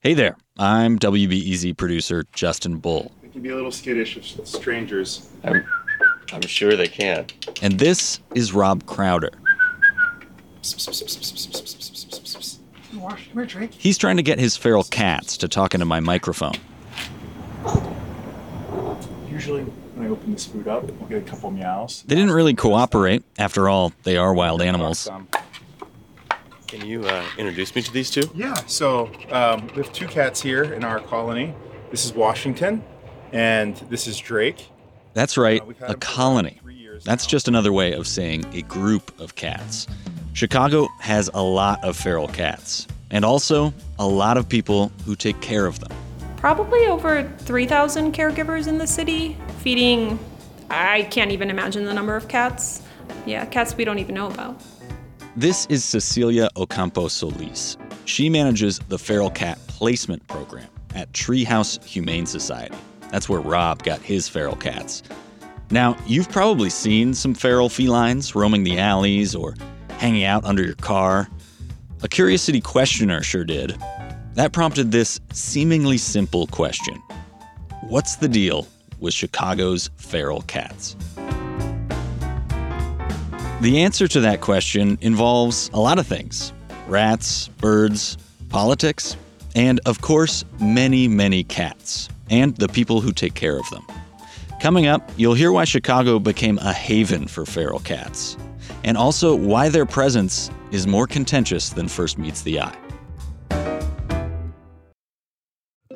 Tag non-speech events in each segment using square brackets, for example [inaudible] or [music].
Hey there, I'm WBEZ producer Justin Bull. They can be a little skittish of strangers. I'm, I'm sure they can. And this is Rob Crowder. Wash, come here, Drake. He's trying to get his feral cats to talk into my microphone. Usually, when I open this food up, we'll get a couple meows. They didn't really cooperate. After all, they are wild animals. Can you uh, introduce me to these two? Yeah, so um, we have two cats here in our colony. This is Washington, and this is Drake. That's right, Uh, a colony. about three years That's now. just another way of saying a group of cats. Chicago has a lot of feral cats, and also a lot of people who take care of them. Probably over 3,000 caregivers in the city, feeding, I can't even imagine the number of cats. Yeah, cats we don't even know about. This is Cecilia Ocampo Solis. She manages the feral cat placement program at Treehouse Humane Society. That's where Rob got his feral cats. Now, you've probably seen some feral felines roaming the alleys or hanging out under your car. A Curious City questioner sure did. That prompted this seemingly simple question What's the deal with Chicago's feral cats? The answer to that question involves a lot of things rats, birds, politics, and of course, many, many cats, and the people who take care of them. Coming up, you'll hear why Chicago became a haven for feral cats, and also why their presence is more contentious than first meets the eye.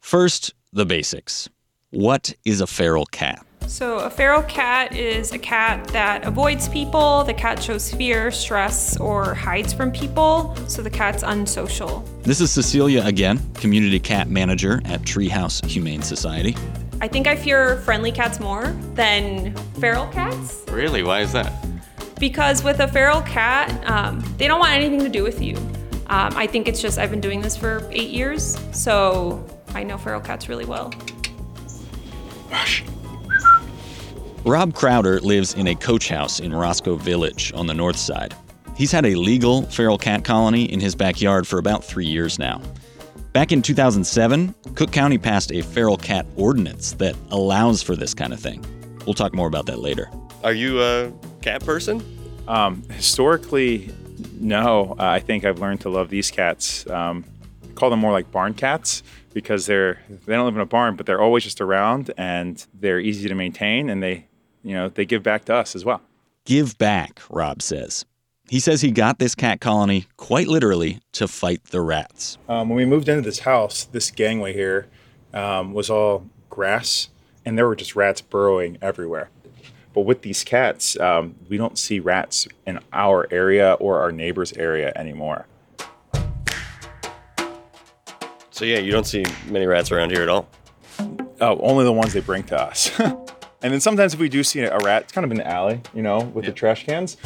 First, the basics. What is a feral cat? So, a feral cat is a cat that avoids people, the cat shows fear, stress, or hides from people, so the cat's unsocial. This is Cecilia again, community cat manager at Treehouse Humane Society. I think I fear friendly cats more than feral cats Really? Why is that? because with a feral cat, um, they don't want anything to do with you. Um, I think it's just I've been doing this for eight years, so I know feral cats really well. Rob Crowder lives in a coach house in Roscoe Village on the north side. He's had a legal feral cat colony in his backyard for about three years now. Back in 2007, Cook County passed a feral cat ordinance that allows for this kind of thing. We'll talk more about that later. Are you a cat person? Um, historically, no. Uh, I think I've learned to love these cats. Um, call them more like barn cats because they're they don't live in a barn, but they're always just around and they're easy to maintain and they, you know, they give back to us as well. Give back, Rob says. He says he got this cat colony, quite literally, to fight the rats. Um, when we moved into this house, this gangway here um, was all grass, and there were just rats burrowing everywhere. But with these cats, um, we don't see rats in our area or our neighbor's area anymore. So yeah, you don't see many rats around here at all. Oh, only the ones they bring to us. [laughs] and then sometimes if we do see a rat, it's kind of in the alley, you know, with the trash cans.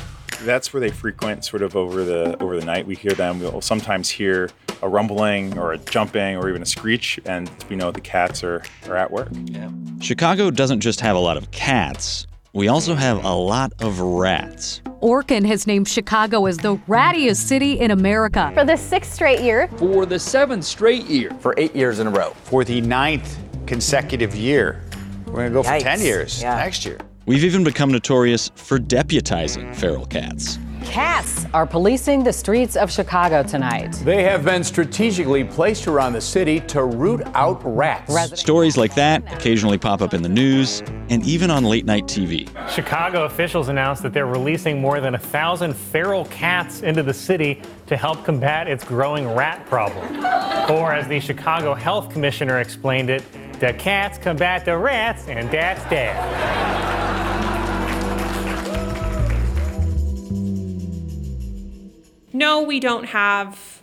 That's where they frequent, sort of over the over the night. We hear them. We'll sometimes hear a rumbling or a jumping or even a screech, and we know the cats are, are at work. Yeah. Chicago doesn't just have a lot of cats, we also have a lot of rats. Orkin has named Chicago as the rattiest city in America. For the sixth straight year, For the seventh straight year. for eight years in a row. For the ninth consecutive year. We're going to go for 10 years Yeah. next year. We've even become notorious for deputizing feral cats. Cats are policing the streets of Chicago tonight. They have been strategically placed around the city to root out rats. Stories like that occasionally pop up in the news and even on late night TV. Chicago officials announced that they're releasing more than a thousand feral cats into the city to help combat its growing rat problem. Or, as the Chicago Health Commissioner explained it, the cats combat the rats, and that's that. No, we don't have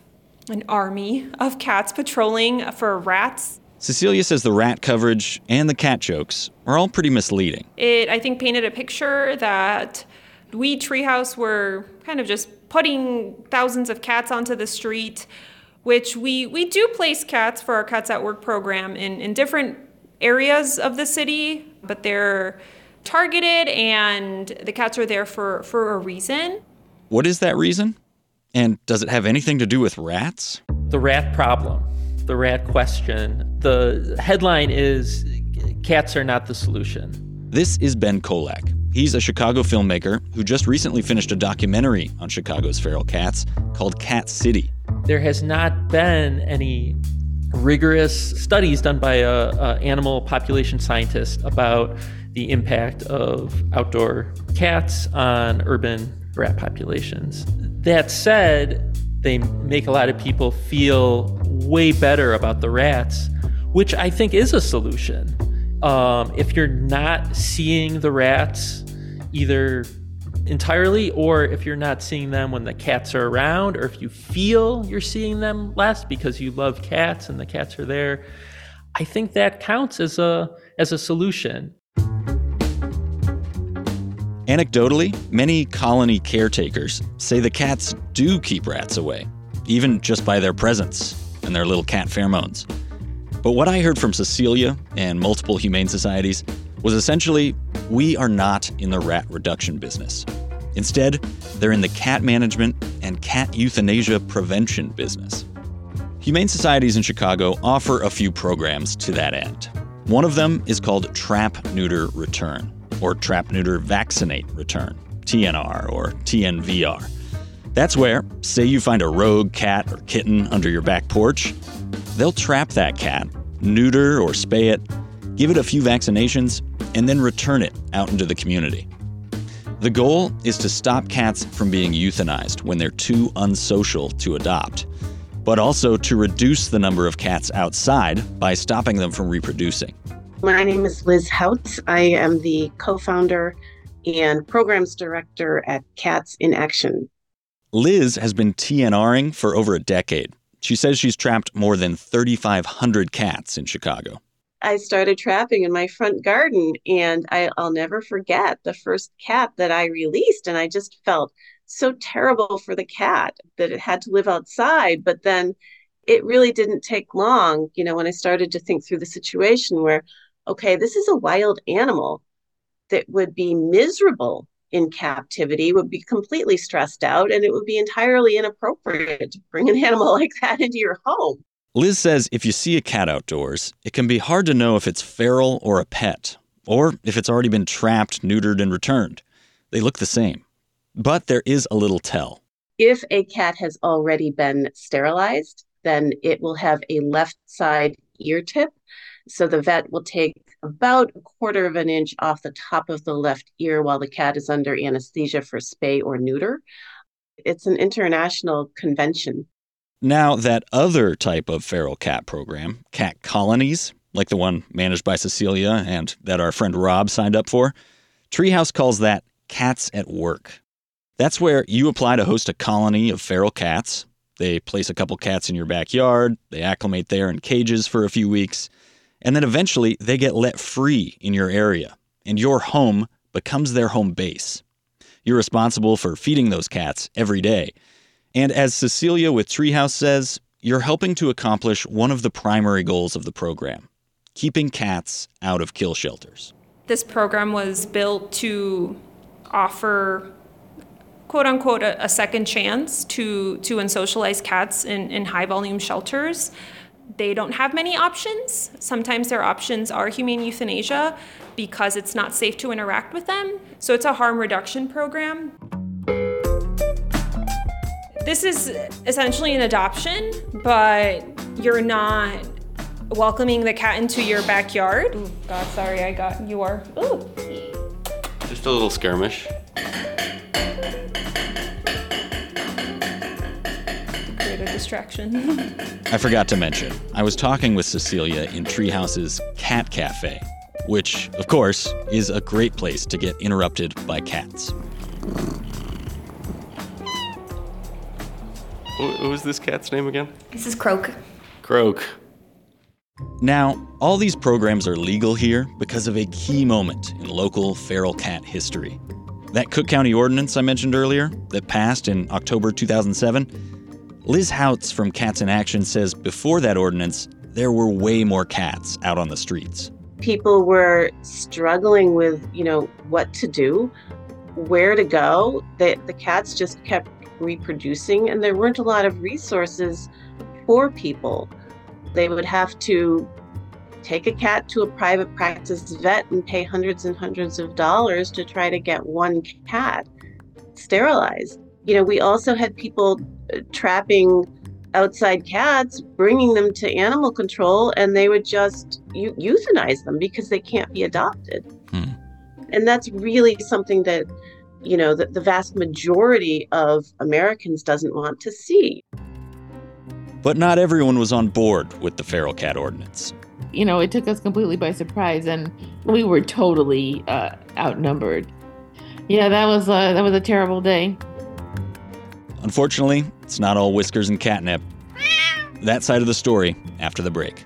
an army of cats patrolling for rats. Cecilia says the rat coverage and the cat jokes are all pretty misleading. It, I think, painted a picture that we, Treehouse, were kind of just putting thousands of cats onto the street, which we, we do place cats for our Cats at Work program in, in different areas of the city, but they're targeted and the cats are there for, for a reason. What is that reason? And does it have anything to do with rats? The rat problem, the rat question. The headline is Cats are not the solution. This is Ben Kolak. He's a Chicago filmmaker who just recently finished a documentary on Chicago's feral cats called Cat City. There has not been any rigorous studies done by a, a animal population scientist about the impact of outdoor cats on urban rat populations. That said, they make a lot of people feel way better about the rats, which I think is a solution. Um, if you're not seeing the rats either entirely or if you're not seeing them when the cats are around or if you feel you're seeing them less because you love cats and the cats are there i think that counts as a as a solution Anecdotally, many colony caretakers say the cats do keep rats away, even just by their presence and their little cat pheromones. But what I heard from Cecilia and multiple humane societies was essentially we are not in the rat reduction business. Instead, they're in the cat management and cat euthanasia prevention business. Humane societies in Chicago offer a few programs to that end. One of them is called Trap Neuter Return or Trap Neuter Vaccinate Return, TNR or TNVR. That's where, say you find a rogue cat or kitten under your back porch, they'll trap that cat, neuter or spay it, give it a few vaccinations, and then return it out into the community. The goal is to stop cats from being euthanized when they're too unsocial to adopt, but also to reduce the number of cats outside by stopping them from reproducing. My name is Liz Hout. I am the co founder and programs director at Cats in Action. Liz has been TNRing for over a decade. She says she's trapped more than 3,500 cats in Chicago. I started trapping in my front garden, and I, will never forget the first cat that I released. And I just felt so terrible for the cat that it had to live outside. But then it really didn't take long, you know, when I started to think through the situation where okay, this is a wild animal that would be miserable in captivity, would be completely stressed out, and it would be entirely inappropriate to bring an animal [laughs] like that into your home. Liz says if you see a cat outdoors, it can be hard to know if it's feral or a pet, or if it's already been trapped, neutered, and returned. They look the same. But there is a little tell. If a cat has already been sterilized, then it will have a left side ear tip so the vet will take about a quarter of an inch off the top of the left ear while the cat is under anesthesia for spay or neuter. It's an international convention. Now, that other type of feral cat program, cat colonies, like the one managed by Cecilia and that our friend Rob signed up for, Treehouse calls that cats at work. That's where you apply to host a colony of feral cats. They place a couple cats in your backyard, they acclimate there in cages for a few weeks, and then eventually they get let free in your area, and your home becomes their home base. You're responsible for feeding those cats every day. And as Cecilia with Treehouse says, you're helping to accomplish one of the primary goals of the program keeping cats out of kill shelters. This program was built to offer quote unquote a, a second chance to to unsocialize cats in, in high volume shelters they don't have many options. Sometimes their options are humane euthanasia because it's not safe to interact with them. So it's a harm reduction program. This is essentially an adoption, but you're not welcoming the cat into your backyard. Ooh, God, sorry, I got you are. Ooh. Just a little skirmish. Distraction. [laughs] I forgot to mention, I was talking with Cecilia in Treehouse's Cat Cafe, which, of course, is a great place to get interrupted by cats. What what was this cat's name again? This is Croak. Croak. Now, all these programs are legal here because of a key moment in local feral cat history. That Cook County ordinance I mentioned earlier, that passed in October 2007, Liz Houts from Cats in Action says before that ordinance, there were way more cats out on the streets. People were struggling with, you know, what to do, where to go. The, the cats just kept reproducing, and there weren't a lot of resources for people. They would have to take a cat to a private practice vet and pay hundreds and hundreds of dollars to try to get one cat sterilized. You know, we also had people uh, trapping outside cats, bringing them to animal control, and they would just eu- euthanize them because they can't be adopted. And that's really something that, you know, the, the vast majority of Americans doesn't want to see. But not everyone was on board with the feral cat ordinance. You know, it took us completely by surprise, and we were totally uh, outnumbered. Yeah, that was uh, that was a terrible day. Unfortunately, it's not all whiskers and catnip. That side of the story after the break.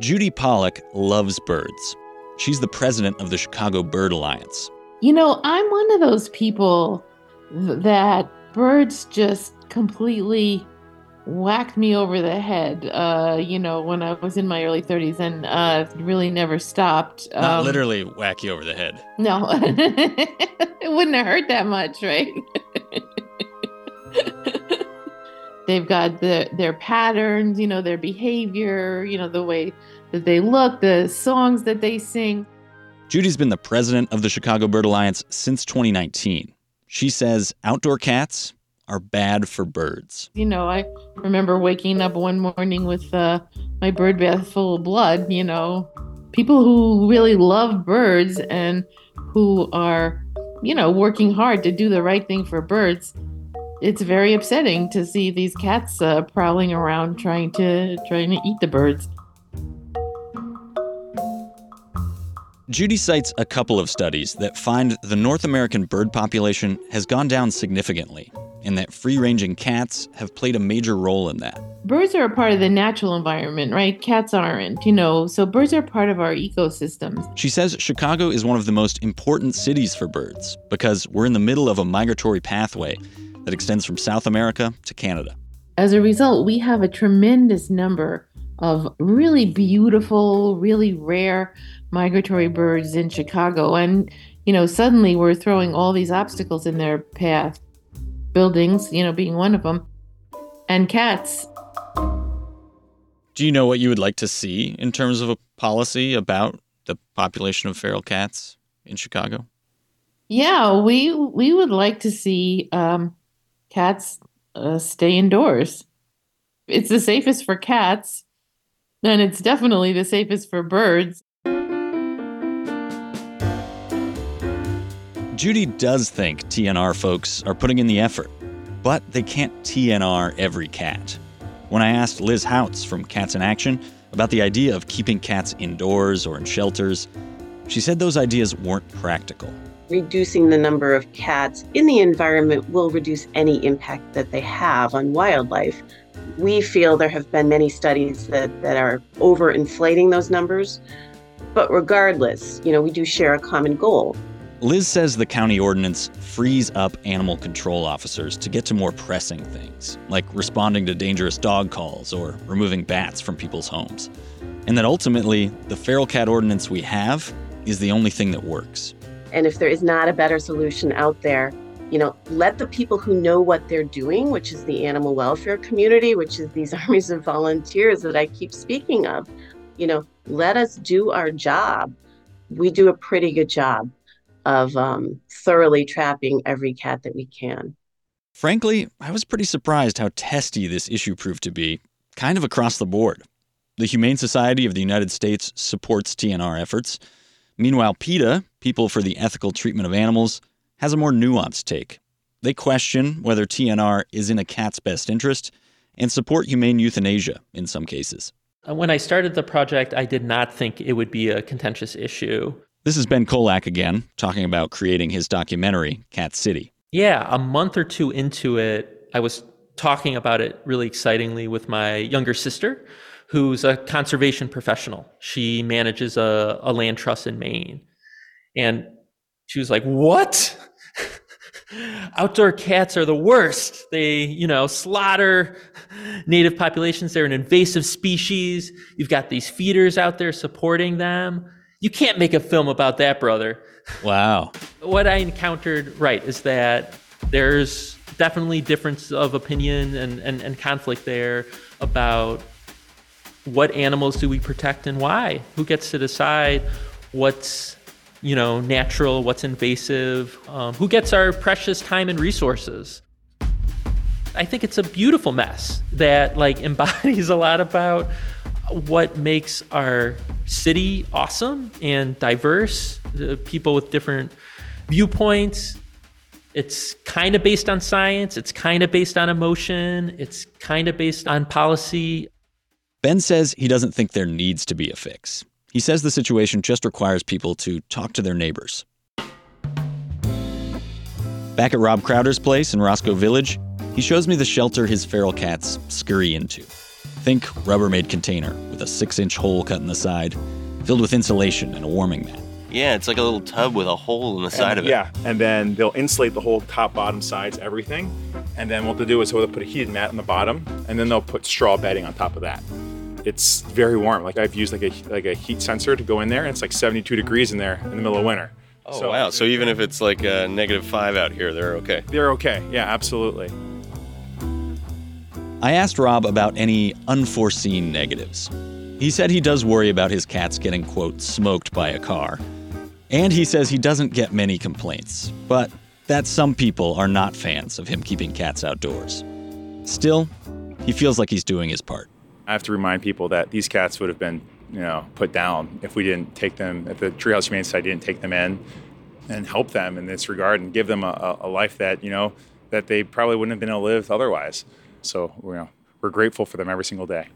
Judy Pollock loves birds. She's the president of the Chicago Bird Alliance. You know, I'm one of those people th- that birds just completely whacked me over the head. Uh, you know, when I was in my early 30s, and uh, really never stopped. Not Um, literally whack you over the head. No, [laughs] it wouldn't have hurt that much, right? [laughs] They've got the, their patterns, you know, their behavior, you know, the way that they look, the songs that they sing. Judy's been the president of the Chicago Bird Alliance since 2019. She says outdoor cats are bad for birds. You know, I remember waking up one morning with uh, my bird bath full of blood, you know. People who really love birds and who are, you know, working hard to do the right thing for birds. It's very upsetting to see these cats uh, prowling around trying to trying to eat the birds. Judy cites a couple of studies that find the North American bird population has gone down significantly, and that free ranging cats have played a major role in that. Birds are a part of the natural environment, right? Cats aren't, you know. So birds are part of our ecosystems. She says Chicago is one of the most important cities for birds because we're in the middle of a migratory pathway that extends from South America to Canada. As a result, we have a tremendous number of really beautiful, really rare migratory birds in Chicago. And, you know, suddenly we're throwing all these obstacles in their path. Buildings, you know, being one of them, and cats. Do you know what you would like to see in terms of a policy about the population of feral cats in Chicago? Yeah, we we would like to see um, cats uh, stay indoors. It's the safest for cats, and it's definitely the safest for birds. Judy does think TNR folks are putting in the effort, but they can't TNR every cat. When I asked Liz Houts from Cats in Action about the idea of keeping cats indoors or in shelters, she said those ideas weren't practical. Reducing the number of cats in the environment will reduce any impact that they have on wildlife. We feel there have been many studies that, that are overinflating those numbers. But regardless, you know, we do share a common goal. Liz says the county ordinance frees up animal control officers to get to more pressing things, like responding to dangerous dog calls or removing bats from people's homes. And that ultimately, the feral cat ordinance we have is the only thing that works. And if there is not a better solution out there, you know, let the people who know what they're doing, which is the animal welfare community, which is these [laughs] armies of volunteers that I keep speaking of, you know, let us do our job. We do a pretty good job of um, thoroughly trapping every cat that we can. Frankly, I was pretty surprised how testy this issue proved to be, kind of across the board. The Humane Society of the United States supports TNR efforts. Meanwhile, PETA, People for the Ethical Treatment of Animals, has a more nuanced take. They question whether TNR is in a cat's best interest and support humane euthanasia in some cases. When I started the project, I did not think it would be a contentious issue. This is Ben Kolak again, talking about creating his documentary, Cat City. Yeah, a month or two into it, I was talking about it really excitingly with my younger sister, who's a conservation professional. She manages a, a land trust in Maine. And she was like, What? [laughs] Outdoor cats are the worst. They, you know, slaughter native populations. They're an invasive species. You've got these feeders out there supporting them. You can't make a film about that, brother. Wow. [laughs] what I encountered, right, is that there's definitely difference of opinion and, and, and conflict there about what animals do we protect and why? Who gets to decide what's you know natural, what's invasive? Um, who gets our precious time and resources? I think it's a beautiful mess that like [laughs] embodies a lot about what makes our city awesome and diverse. Uh, people with different viewpoints. It's kind of based on science. It's kind of based on emotion. It's kind of based on policy. Ben says he doesn't think there needs to be a fix. He says the situation just requires people to talk to their neighbors. Back at Rob Crowder's place in Roscoe Village, he shows me the shelter his feral cats scurry into. Think Rubbermaid container with a six inch hole cut in the side, filled with insulation and a warming mat. Yeah, it's like a little tub with a hole in the side and, of it. Yeah, and then they'll insulate the whole top, bottom, sides, everything. And then what they'll do is they'll put a heated mat on the bottom, and then they'll put straw bedding on top of that it's very warm. Like I've used like a like a heat sensor to go in there, and it's like 72 degrees in there in the middle of winter. Oh so, wow! So even if it's like a negative five out here, they're okay. They're okay. Yeah, absolutely. I asked Rob about any unforeseen negatives. He said he does worry about his cats getting quote smoked by a car, and he says he doesn't get many complaints, but that some people are not fans of him keeping cats outdoors. Still, he feels like he's doing his part. I have to remind people that these cats would have been, you know, put down if we didn't take them, if the Treehouse Humane Society didn't take them in and help them in this regard and give them a, a life that, you know, that they probably wouldn't have been able to live otherwise. So, you know, we're grateful for them every single day.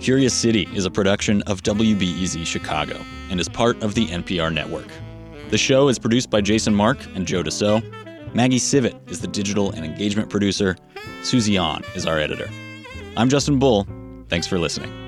Curious City is a production of WBEZ Chicago and is part of the NPR network. The show is produced by Jason Marck and Joe DeCeault. Maggie Sivit is the digital and engagement producer. Susie An is our editor. I'm Justin Bull. Thanks for listening.